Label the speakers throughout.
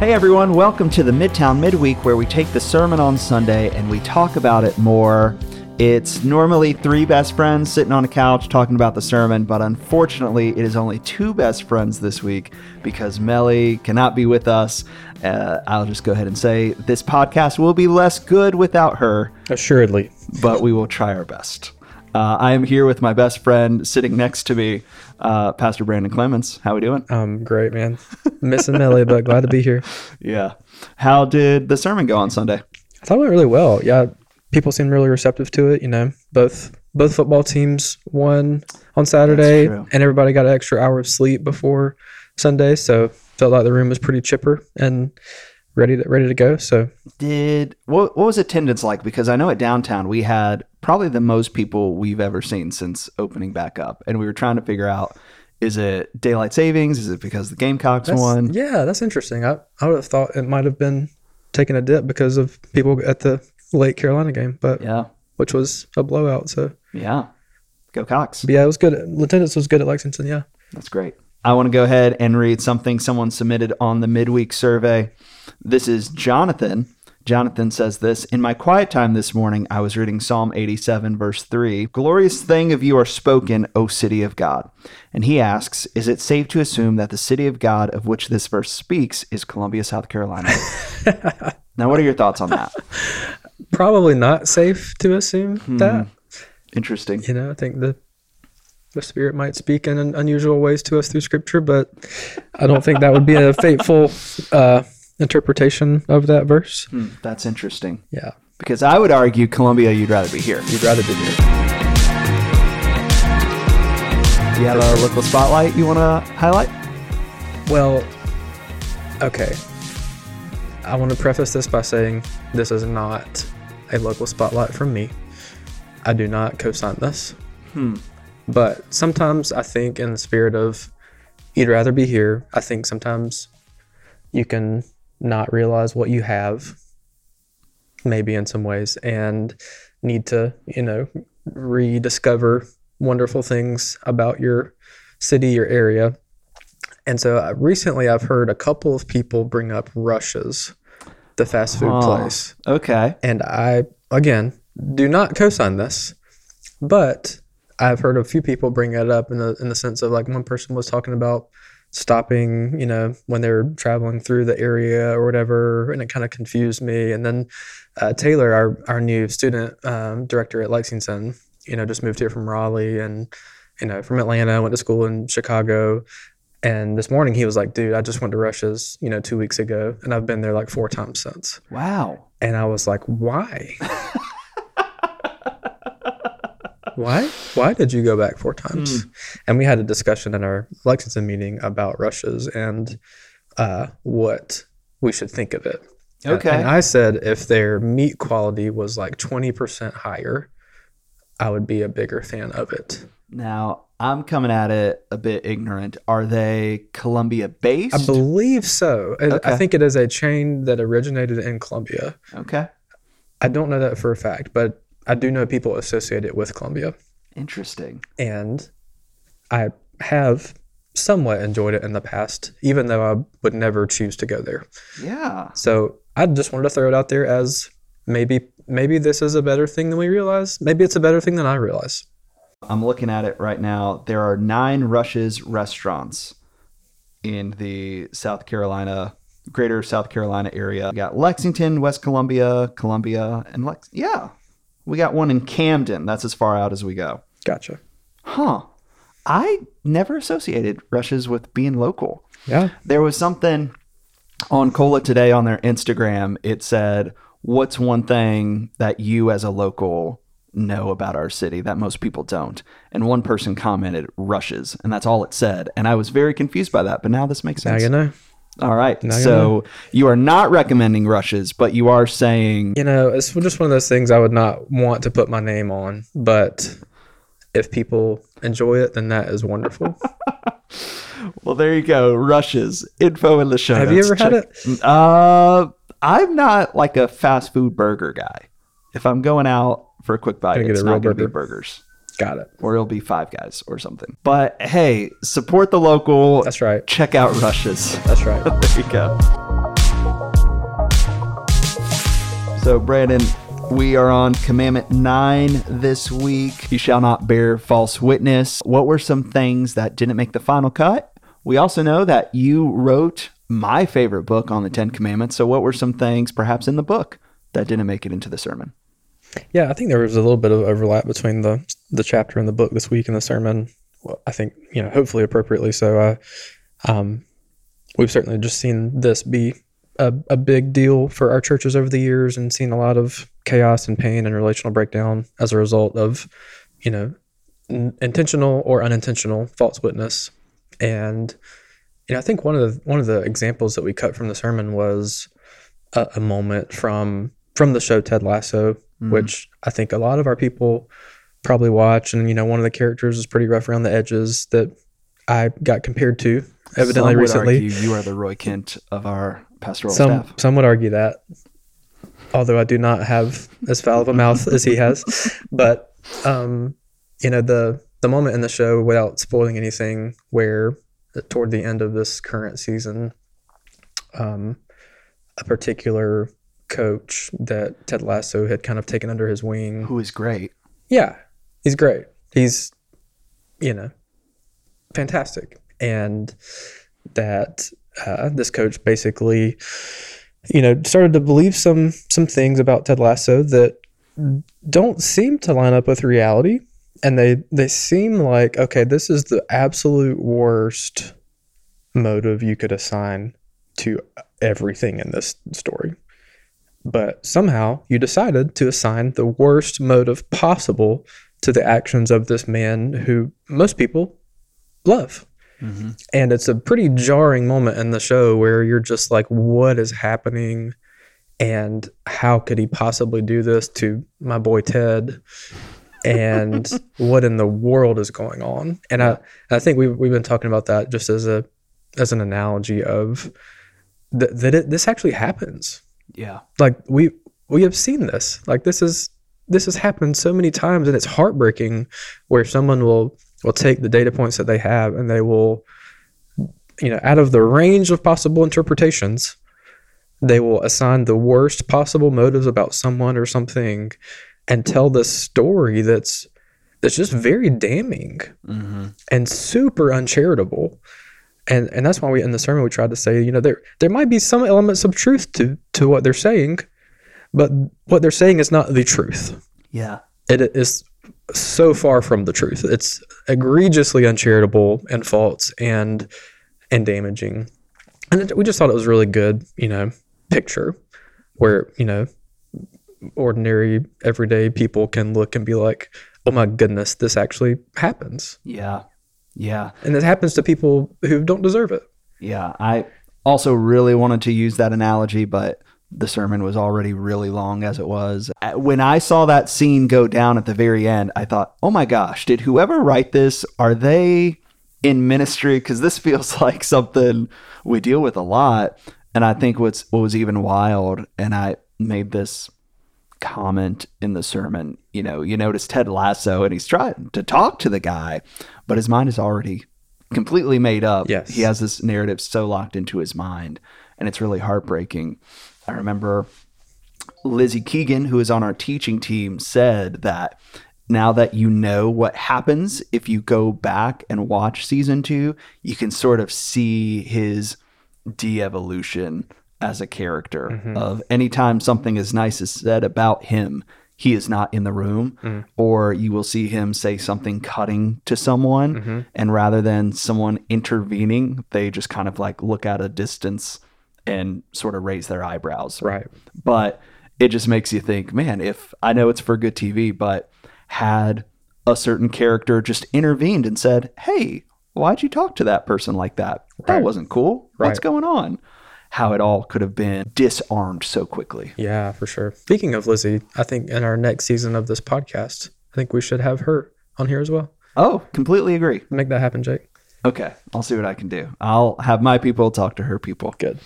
Speaker 1: Hey everyone, welcome to the Midtown Midweek where we take the sermon on Sunday and we talk about it more. It's normally three best friends sitting on a couch talking about the sermon, but unfortunately, it is only two best friends this week because Melly cannot be with us. Uh, I'll just go ahead and say this podcast will be less good without her,
Speaker 2: Assuredly.
Speaker 1: but we will try our best. Uh, I am here with my best friend sitting next to me, uh, Pastor Brandon Clements. How we doing?
Speaker 2: Um, great, man. Missing Melly, but glad to be here.
Speaker 1: Yeah. How did the sermon go on Sunday?
Speaker 2: I thought it went really well. Yeah, people seemed really receptive to it. You know, both both football teams won on Saturday, and everybody got an extra hour of sleep before Sunday, so felt like the room was pretty chipper and ready to ready to go. So
Speaker 1: Did what, what was attendance like? Because I know at downtown we had probably the most people we've ever seen since opening back up, and we were trying to figure out is it daylight savings? Is it because the Gamecocks
Speaker 2: that's,
Speaker 1: won?
Speaker 2: yeah, that's interesting. I I would have thought it might have been taking a dip because of people at the late Carolina game, but
Speaker 1: Yeah,
Speaker 2: which was a blowout. So
Speaker 1: yeah. Go Cocks.
Speaker 2: but yeah, it was good. Attendance was good at Lexington. Yeah.
Speaker 1: That's great. I want to go ahead and read something someone submitted on the midweek survey. This is Jonathan. Jonathan says this In my quiet time this morning, I was reading Psalm 87, verse 3 Glorious thing of you are spoken, O city of God. And he asks Is it safe to assume that the city of God of which this verse speaks is Columbia, South Carolina? now, what are your thoughts on that?
Speaker 2: probably not safe to assume that.
Speaker 1: Interesting.
Speaker 2: You know, I think the the Spirit might speak in unusual ways to us through Scripture, but I don't think that would be a faithful uh, interpretation of that verse.
Speaker 1: Hmm, that's interesting.
Speaker 2: Yeah,
Speaker 1: Because I would argue, Columbia, you'd rather be here.
Speaker 2: you'd rather be here.
Speaker 1: Do you have a local spotlight you want to highlight?
Speaker 2: Well, okay. I want to preface this by saying this is not a local spotlight from me. I do not co-sign this.
Speaker 1: Hmm.
Speaker 2: But sometimes I think, in the spirit of you'd rather be here, I think sometimes you can not realize what you have, maybe in some ways, and need to, you know, rediscover wonderful things about your city, your area. And so uh, recently I've heard a couple of people bring up Rush's, the fast food place.
Speaker 1: Okay.
Speaker 2: And I, again, do not co-sign this, but I've heard a few people bring it up in the in the sense of like one person was talking about stopping, you know, when they're traveling through the area or whatever, and it kind of confused me. And then uh, Taylor, our our new student um, director at Lexington, you know, just moved here from Raleigh and you know from Atlanta, went to school in Chicago. And this morning he was like, dude, I just went to Rush's, you know, two weeks ago, and I've been there like four times since.
Speaker 1: Wow.
Speaker 2: And I was like, why? why? Why did you go back four times? And we had a discussion in our Lexington meeting about Rush's and uh, what we should think of it.
Speaker 1: Okay.
Speaker 2: And I said if their meat quality was like 20% higher, I would be a bigger fan of it.
Speaker 1: Now, I'm coming at it a bit ignorant. Are they Columbia based?
Speaker 2: I believe so.
Speaker 1: Okay.
Speaker 2: I think it is a chain that originated in Columbia.
Speaker 1: okay.
Speaker 2: I don't know that for a fact, but I do know people associate it with Columbia.
Speaker 1: Interesting.
Speaker 2: and I have somewhat enjoyed it in the past, even though I would never choose to go there.
Speaker 1: Yeah.
Speaker 2: So I just wanted to throw it out there as maybe maybe this is a better thing than we realize. Maybe it's a better thing than I realize.
Speaker 1: I'm looking at it right now. There are nine Rush's restaurants in the South Carolina, greater South Carolina area. We got Lexington, West Columbia, Columbia, and Lex. Yeah. We got one in Camden. That's as far out as we go.
Speaker 2: Gotcha.
Speaker 1: Huh. I never associated Rush's with being local.
Speaker 2: Yeah.
Speaker 1: There was something on Cola today on their Instagram. It said, What's one thing that you as a local know about our city that most people don't? And one person commented, Rush's. And that's all it said. And I was very confused by that. But now this makes sense.
Speaker 2: Now you know.
Speaker 1: All right.
Speaker 2: You
Speaker 1: So you are not recommending Rush's, but you are saying,
Speaker 2: You know, it's just one of those things I would not want to put my name on, but if people enjoy it, then that is wonderful.
Speaker 1: Well, there you go. Rush's. Info in the show.
Speaker 2: Have you
Speaker 1: notes.
Speaker 2: ever had
Speaker 1: Check- Uh, I'm not like a fast food burger guy. If I'm going out for a quick bite, it's not going to be burgers.
Speaker 2: Got it.
Speaker 1: Or it'll be Five Guys or something. But hey, support the local.
Speaker 2: That's right.
Speaker 1: Check out Rush's.
Speaker 2: That's right.
Speaker 1: there you go. So, Brandon, we are on Commandment 9 this week. You shall not bear false witness. What were some things that didn't make the final cut? We also know that you wrote my favorite book on the Ten Commandments. So, what were some things, perhaps in the book, that didn't make it into the sermon?
Speaker 2: Yeah, I think there was a little bit of overlap between the the chapter in the book this week and the sermon. Well, I think you know, hopefully appropriately so. Um, we've certainly just seen this be a, a big deal for our churches over the years, and seen a lot of chaos and pain and relational breakdown as a result of, you know, n- intentional or unintentional false witness. And you know, I think one of the one of the examples that we cut from the sermon was a, a moment from from the show Ted Lasso,
Speaker 1: Mm.
Speaker 2: which I think a lot of our people probably watch. And you know, one of the characters is pretty rough around the edges that I got compared to evidently recently.
Speaker 1: argue you are the Roy Kent of our pastoral
Speaker 2: Some
Speaker 1: staff.
Speaker 2: some would argue that, although I do not have as foul of a mouth as he has. But um, you know the the moment in the show, without spoiling anything, where toward the end of this current season, um, a particular coach that Ted Lasso had kind of taken under his wing.
Speaker 1: Who is great.
Speaker 2: Yeah, he's great. He's, you know, fantastic. And that uh, this coach basically, you know, started to believe some some things about Ted Lasso that don't seem to line up with reality, and they they seem like okay, this is the absolute worst motive you could assign to everything in this story. But somehow you decided to assign the worst motive possible to the actions of this man who most people love.
Speaker 1: Mm-hmm.
Speaker 2: And it's a pretty jarring moment in the show where you're just like, what is happening? And how could he possibly do this to my boy Ted? And what in the world is going on? And I, I think we've, we've been talking about that just as a as an analogy of th- that it, this actually happens
Speaker 1: Yeah.
Speaker 2: like we we have seen this like this is this has happened so many times and it's heartbreaking where someone will will take the data points that they have and they will you know out of the range of possible interpretations they will assign the worst possible motives about someone or something and tell this story that's that's just very damning
Speaker 1: Mm-hmm.
Speaker 2: and super uncharitable. And and that's why we in the sermon we tried to say, you know, there there might be some elements of truth to to what they're saying, but what they're saying is not the truth.
Speaker 1: Yeah.
Speaker 2: It is so far from the truth. It's egregiously uncharitable and false and and damaging. And it, we just thought it was a really good, you know, picture where, you know, ordinary everyday people can look and be like, "Oh my goodness, this actually happens."
Speaker 1: Yeah. Yeah.
Speaker 2: and it happens to people who don't deserve it.
Speaker 1: Yeah, I also really wanted to use that analogy, but the sermon was already really long as it was. Uh, When I saw that scene go down at the very end, I thought, oh my gosh, did whoever write this, are they in ministry? Because this feels like something we deal with a lot. And I think what's what was even wild, and I made this comment in the sermon, you know, you notice Ted Lasso and he's trying to talk to the guy, but his mind is already completely made up.
Speaker 2: Yes.
Speaker 1: He has this narrative so locked into his mind, and it's really heartbreaking. I remember Lizzie Keegan, who is on our teaching team, said that now that you know what happens if you go back and watch season two, you can sort of see his de evolution as a character mm-hmm. of anytime something as nice is said about him he is not in the room mm-hmm. or you will see him say something cutting to someone mm-hmm. and rather than someone intervening they just kind of like look at a distance and sort of raise their eyebrows
Speaker 2: Right.
Speaker 1: but it just makes you think, man, if I know it's for good TV, but had a certain character just intervened and said, hey, why'd you talk to that person like that? That wasn't cool. What's going on? How it all could have been disarmed so quickly.
Speaker 2: Yeah, for sure. Speaking of Lizzie, I think in our next season of this podcast, I think we should have her on here as well.
Speaker 1: Oh, completely agree.
Speaker 2: Make that happen, Jake.
Speaker 1: Okay, I'll see what I can do. I'll have my people talk to her people.
Speaker 2: Good.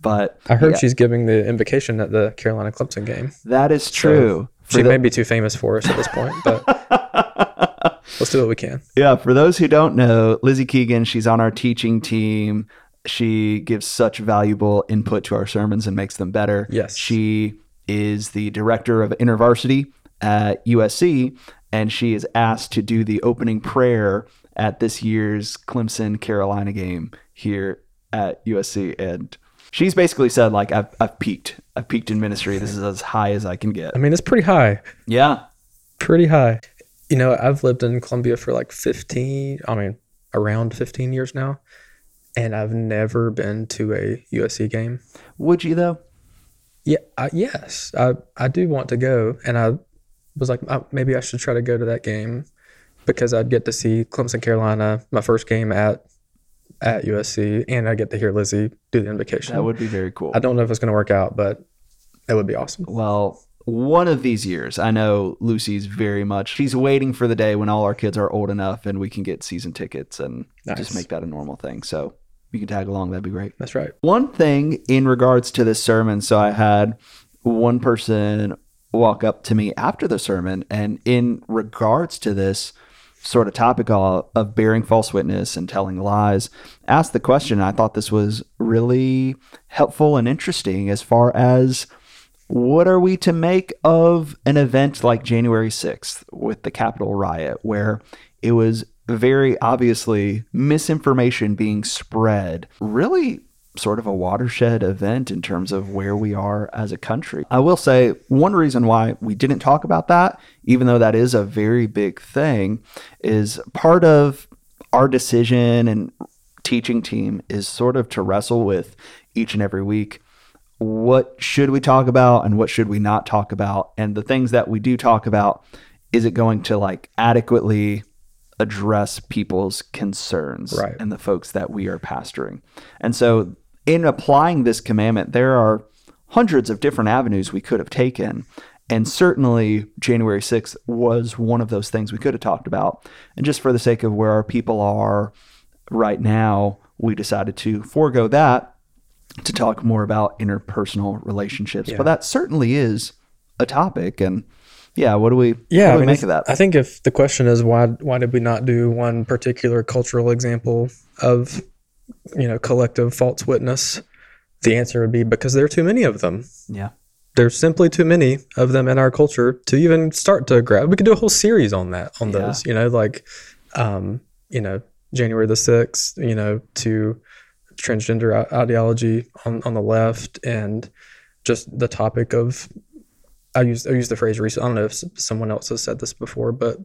Speaker 1: But
Speaker 2: I heard
Speaker 1: yeah,
Speaker 2: she's giving the invocation at the Carolina Clemson game.
Speaker 1: that is true.
Speaker 2: She
Speaker 1: the-
Speaker 2: may be too famous for us at this point, but let's do what we can.
Speaker 1: Yeah, for those who don't know, Lizzie Keegan, she's on our teaching team. She gives such valuable input to our sermons and makes them better.
Speaker 2: Yes.
Speaker 1: She is the director of InterVarsity at USC, and she is asked to do the opening prayer at this year's Clemson Carolina game here at USC. And she's basically said, like, I've, I've peaked. I've peaked in ministry. This is as high as I can get.
Speaker 2: I mean, it's pretty high,
Speaker 1: Yeah.
Speaker 2: pretty high. You know, I've lived in Columbia for like 15, I mean, around 15 years now, and I've never been to a USC game.
Speaker 1: Would you, though?
Speaker 2: Yeah, I, yes, I I do want to go, and I was like, uh, maybe I should try to go to that game because I'd get to see Clemson, Carolina, my first game at at USC, and I get to hear Lizzie do the invocation.
Speaker 1: That would be very cool.
Speaker 2: I don't know if it's going to work out, but it would be awesome.
Speaker 1: Well, one of these years, I know Lucy's very much, she's waiting for the day when all our kids are old enough and we can get season tickets and
Speaker 2: Nice.
Speaker 1: just make that a normal thing. So you can tag along. That'd be great.
Speaker 2: That's right.
Speaker 1: One thing in regards to this sermon, so I had one person walk up to me after the sermon, and in regards to this sort of topic of of bearing false witness and telling lies, asked the question. I thought this was really helpful and interesting as far as what are we to make of an event like January 6th with the Capitol riot, where it was very obviously misinformation being spread? Really, sort of a watershed event in terms of where we are as a country. I will say one reason why we didn't talk about that, even though that is a very big thing, is part of our decision and teaching team is sort of to wrestle with each and every week what should we talk about and what should we not talk about and the things that we do talk about is it going to like adequately address people's concerns
Speaker 2: Right.
Speaker 1: and the folks that we are pastoring and so in applying this commandment there are hundreds of different avenues we could have taken and certainly January 6th was one of those things we could have talked about. And just for the sake of where our people are right now, we decided to forego that to talk more about interpersonal relationships. But that certainly is a topic. And yeah, what do we,
Speaker 2: Yeah,
Speaker 1: what do
Speaker 2: I
Speaker 1: we
Speaker 2: mean,
Speaker 1: make of that?
Speaker 2: I think if the question is why why did we not do one particular cultural example of you know collective false witness, the answer would be because there are too many of them.
Speaker 1: yeah.
Speaker 2: There's simply too many of them in our culture to even start to grab. We could do a whole series on that on
Speaker 1: Yeah.
Speaker 2: those. You know, like um, you know January the sixth. You know to transgender ideology on on the left and just the topic of I use I use the phrase recent. I don't know if someone else has said this before, but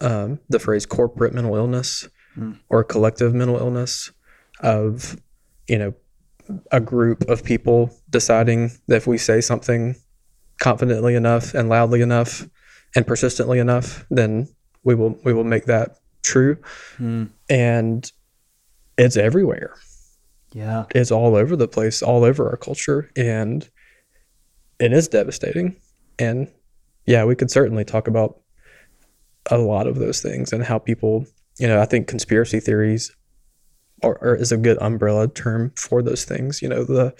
Speaker 2: um, the phrase corporate mental illness
Speaker 1: Mm.
Speaker 2: or collective mental illness of you know a group of people deciding that if we say something confidently enough and loudly enough and persistently enough, then we will we will make that true.
Speaker 1: Mm.
Speaker 2: And it's everywhere
Speaker 1: Yeah.
Speaker 2: it's all over the place, all over our culture, and it is devastating. And yeah, we could certainly talk about a lot of those things and how people, you know, I think conspiracy theories are, are is a good umbrella term for those things. You know, the,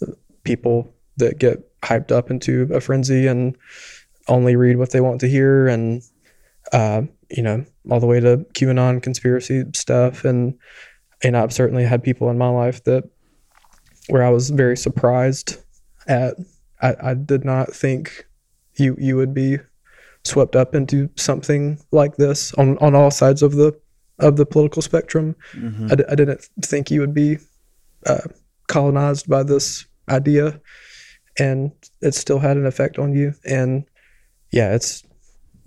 Speaker 2: the people that get hyped up into a frenzy and only read what they want to hear, and uh, you know, all the way to QAnon conspiracy stuff and and I've certainly had people in my life that where I was very surprised at. I, I did not think you you would be swept up into something like this on, on all sides of the of the political spectrum.
Speaker 1: Mhm.
Speaker 2: I, d- I didn't think you would be uh, colonized by this idea, and it still had an effect on you. And yeah, it's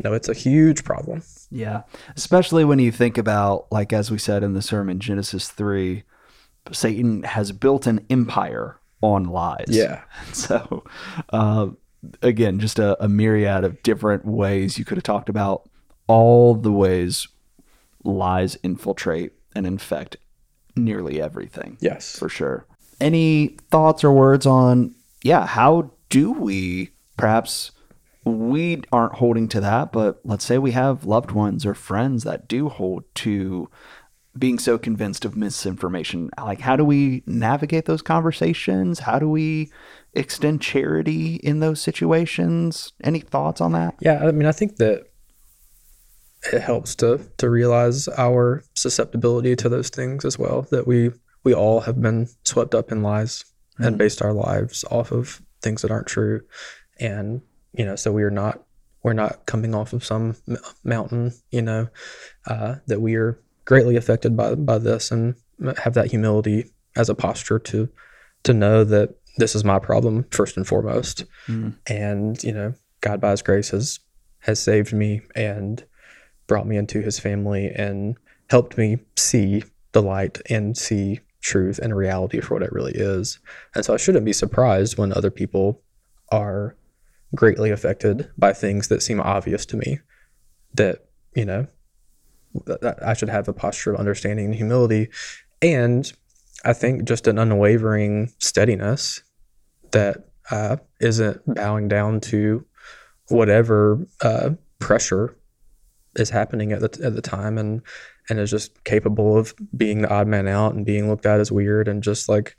Speaker 2: no, it's a huge problem.
Speaker 1: Yeah. Especially when you think about, like, as we said in the sermon, Genesis 3, Satan has built an empire on lies. Yeah. So, uh, again, just a, a myriad of different ways you could have talked about all the ways lies infiltrate and infect nearly everything
Speaker 2: yes.
Speaker 1: for sure. Any thoughts or words on, yeah, how do we perhaps we aren't holding to that, but let's say we have loved ones or friends that do hold to being so convinced of misinformation. Like, how do we navigate those conversations? How do we extend charity in those situations? Any thoughts on that?
Speaker 2: Yeah, I mean, I think that it helps to to realize our susceptibility to those things as well. That we we all have been swept up in lies and mm-hmm. based our lives off of things that aren't true, and you know, so we are not we're not coming off of some m- mountain, you know, uh, that we are greatly affected by by this, and have that humility as a posture to to know that this is my problem first and foremost,
Speaker 1: Mm.
Speaker 2: and you know, God by His grace has has saved me and brought me into His family and helped me see the light and see truth and reality for what it really is. And so I shouldn't be surprised when other people are greatly affected by things that seem obvious to me that, you know, that I should have a posture of understanding and humility. And I think just an unwavering steadiness that uh, isn't bowing down to whatever uh, pressure is happening at the, at the time and and is just capable of being the odd man out and being looked at as weird and just like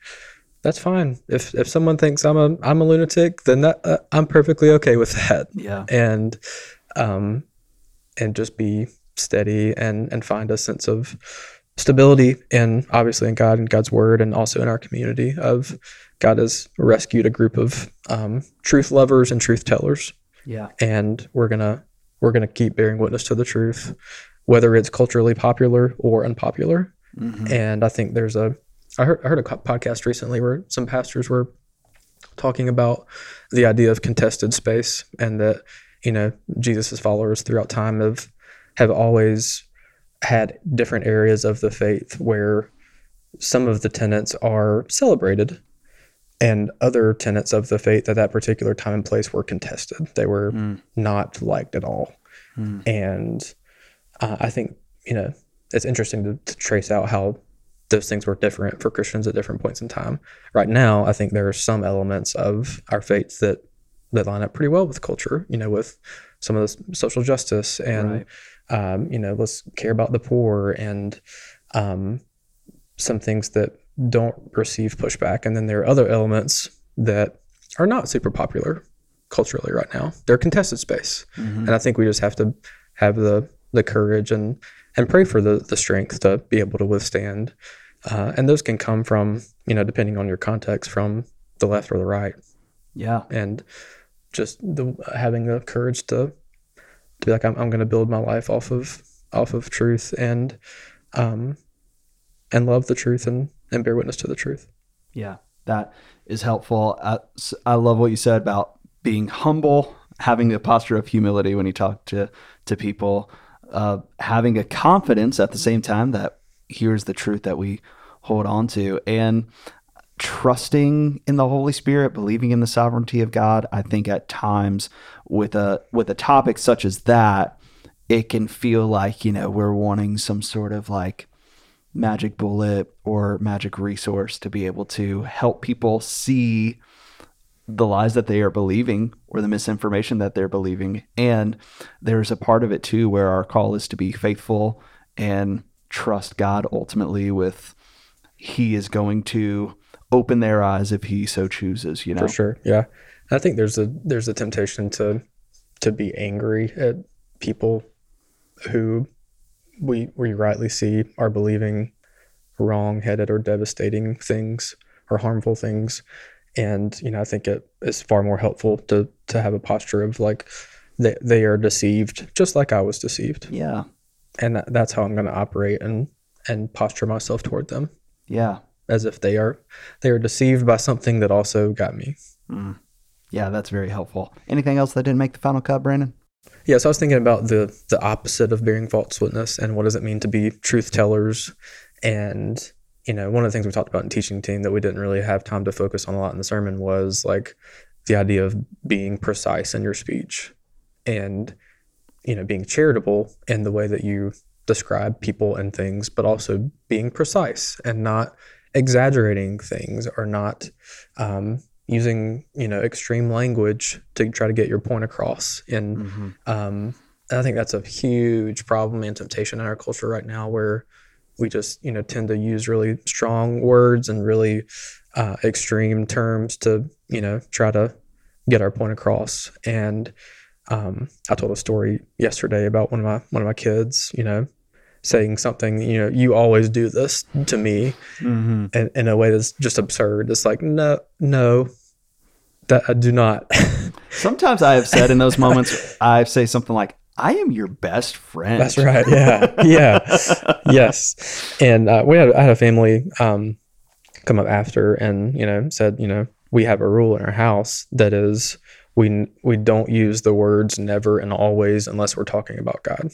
Speaker 2: that's fine if if someone thinks i'm a i'm a lunatic then that uh, i'm perfectly okay with that
Speaker 1: Yeah.
Speaker 2: and um and just be steady and and find a sense of stability in obviously in God and God's word and also in our community of God has rescued a group of um, truth lovers and truth tellers
Speaker 1: Yeah.
Speaker 2: and we're gonna we're gonna keep bearing witness to the truth whether it's culturally popular or unpopular
Speaker 1: Mhm.
Speaker 2: and I think there's a I heard, I heard a podcast recently where some pastors were talking about the idea of contested space and that you know Jesus's followers throughout time have have always had different areas of the faith where some of the tenets are celebrated and other tenets of the faith at that particular time and place were contested they were
Speaker 1: Mm.
Speaker 2: not liked at all
Speaker 1: Mm.
Speaker 2: and uh, I think you know it's interesting to, to trace out how those things were different for Christians at different points in time. Right now, I think there are some elements of our faith that that line up pretty well with culture. You know, with some of this social justice and
Speaker 1: Right.
Speaker 2: um, you know, let's care about the poor and um, some things that don't receive pushback. And then there are other elements that are not super popular culturally right now. They're contested space
Speaker 1: Mhm.
Speaker 2: and I think we just have to have the the courage and and pray for the the strength to be able to withstand. Uh, and those can come from you know depending on your context from the left or the right,
Speaker 1: Yeah.
Speaker 2: and just the having the courage to to be like I'm I'm going to build my life off of off of truth and um and love the truth and and bear witness to the truth.
Speaker 1: Yeah, that is helpful. I, I love what you said about being humble, having the posture of humility when you talk to to people, uh, having a confidence at the same time that here's the truth that we hold on to, and trusting in the Holy Spirit, believing in the sovereignty of God. I think at times with a with a topic such as that, it can feel like you know we're wanting some sort of like magic bullet or magic resource to be able to help people see the lies that they are believing or the misinformation that they're believing. And there's a part of it too where our call is to be faithful and trust God ultimately with He is going to open their eyes if He so chooses, you know?
Speaker 2: For sure. Yeah. I think there's a there's a temptation to to be angry at people who we we rightly see are believing wrong headed or devastating things or harmful things. And, you know, I think it is far more helpful to to have a posture of like they, they are deceived just like I was deceived.
Speaker 1: Yeah.
Speaker 2: And that, that's how I'm gonna operate and and posture myself toward them
Speaker 1: Yeah.
Speaker 2: as if they are they are deceived by something that also got me.
Speaker 1: Mm. Yeah, that's very helpful. Anything else that didn't make the final cut, Brandon?
Speaker 2: Yeah, so I was thinking about the the opposite of bearing false witness and what does it mean to be truth tellers. And you know, one of the things we talked about in teaching team that we didn't really have time to focus on a lot in the sermon was like the idea of being precise in your speech and you know being charitable in the way that you describe people and things, but also being precise and not exaggerating things or not um, using you know extreme language to try to get your point across in
Speaker 1: Mm-hmm.
Speaker 2: um, and I think that's a huge problem and temptation in our culture right now, where we just you know tend to use really strong words and really uh, extreme terms to you know try to get our point across. And um, I told a story yesterday about one of my one of my kids, you know, saying something, you know, you always do this to me,
Speaker 1: Mm-hmm.
Speaker 2: in, in a way that's just absurd. It's like no, no, that I do not.
Speaker 1: Sometimes I have said in those moments, I say something like, I am your best friend.
Speaker 2: That's right. Yeah. Yeah. yes. And uh, we had I had a family um, come up after and you know said you know we have a rule in our house that is we we don't use the words never and always unless we're talking about God.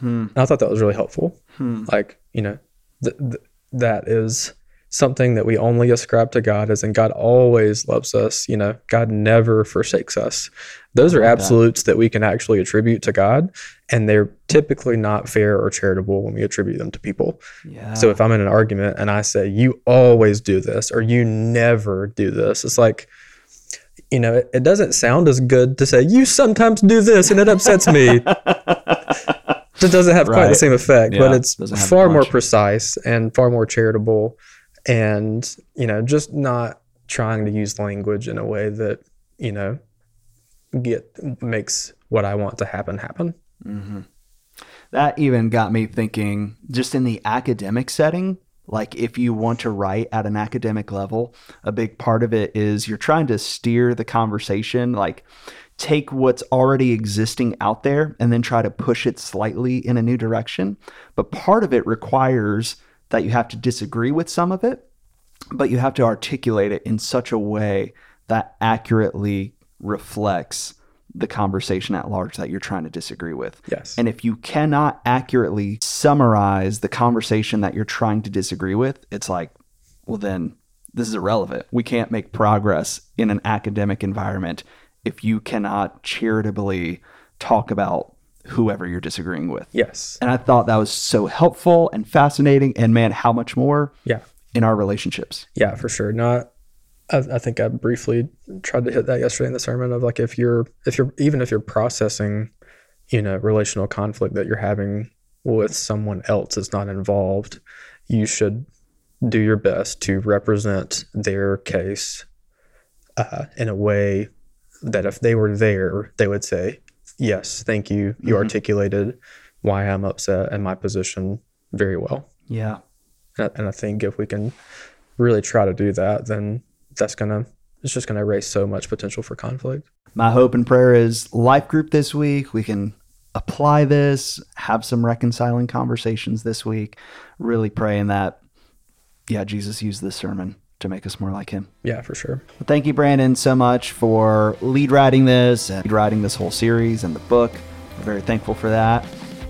Speaker 1: Hmm.
Speaker 2: I thought that was really helpful.
Speaker 1: Hmm.
Speaker 2: Like you know th- th- that is something that we only ascribe to God is and God always loves us. You know, God never forsakes us. Those are
Speaker 1: love that.
Speaker 2: absolutes that. we can actually attribute to God, and they're typically not fair or charitable when we attribute them to people.
Speaker 1: Yeah.
Speaker 2: So if I'm in an argument and I say, you always do this or you never do this, it's like, you know, it, it doesn't sound as good to say, you sometimes do this and it upsets me. It doesn't have quite the same effect,
Speaker 1: Yeah,
Speaker 2: but it's
Speaker 1: doesn't have the
Speaker 2: far more precise and far more charitable and, you know, just not trying to use language in a way that, you know, get makes what I want to happen happen.
Speaker 1: hmm That even got me thinking just in the academic setting, like if you want to write at an academic level, a big part of it is you're trying to steer the conversation, like take what's already existing out there and then try to push it slightly in a new direction. But part of it requires that you have to disagree with some of it, but you have to articulate it in such a way that accurately reflects the conversation at large that you're trying to disagree with.
Speaker 2: Yes.
Speaker 1: And if you cannot accurately summarize the conversation that you're trying to disagree with, it's like, well, then this is irrelevant. We can't make progress in an academic environment if you cannot charitably talk about whoever you're disagreeing with.
Speaker 2: yes.
Speaker 1: And I thought that was so helpful and fascinating. And man, how much more
Speaker 2: Yeah.
Speaker 1: in our relationships.
Speaker 2: Yeah, for sure. Not. I, I think I briefly tried to hit that yesterday in the sermon of like if you're if you're even if you're processing, you know, relational conflict that you're having with someone else that's not involved, you should do your best to represent their case uh, in a way that if they were there, they would say, "Yes, thank you. You
Speaker 1: Mhm.
Speaker 2: articulated why I'm upset and my position very well."
Speaker 1: Yeah.
Speaker 2: And I, and I think if we can really try to do that, then that's gonna it's just gonna erase so much potential for conflict.
Speaker 1: My hope and prayer is life group this week. We can apply this, have some reconciling conversations this week. Really praying that, yeah, Jesus used this sermon to make us more like him.
Speaker 2: Yeah, for sure.
Speaker 1: Well, thank you, Brandon, so much for lead writing this and lead writing this whole series and the book. We're very thankful for that.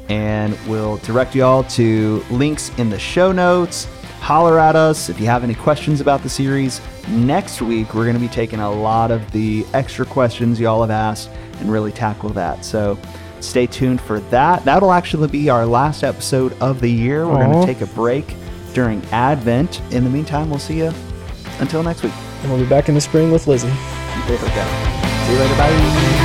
Speaker 1: And we'll direct you all to links in the show notes. Holler at us if you have any questions about the series. Next week, we're going to be taking a lot of the extra questions y'all have asked and really tackle that. So stay tuned for that. That'll actually be our last episode of the year. We're going to take a break during Advent. In the meantime, we'll see you until next week.
Speaker 2: And we'll be back in the spring with Lizzie.
Speaker 1: There we go. See you later. Bye.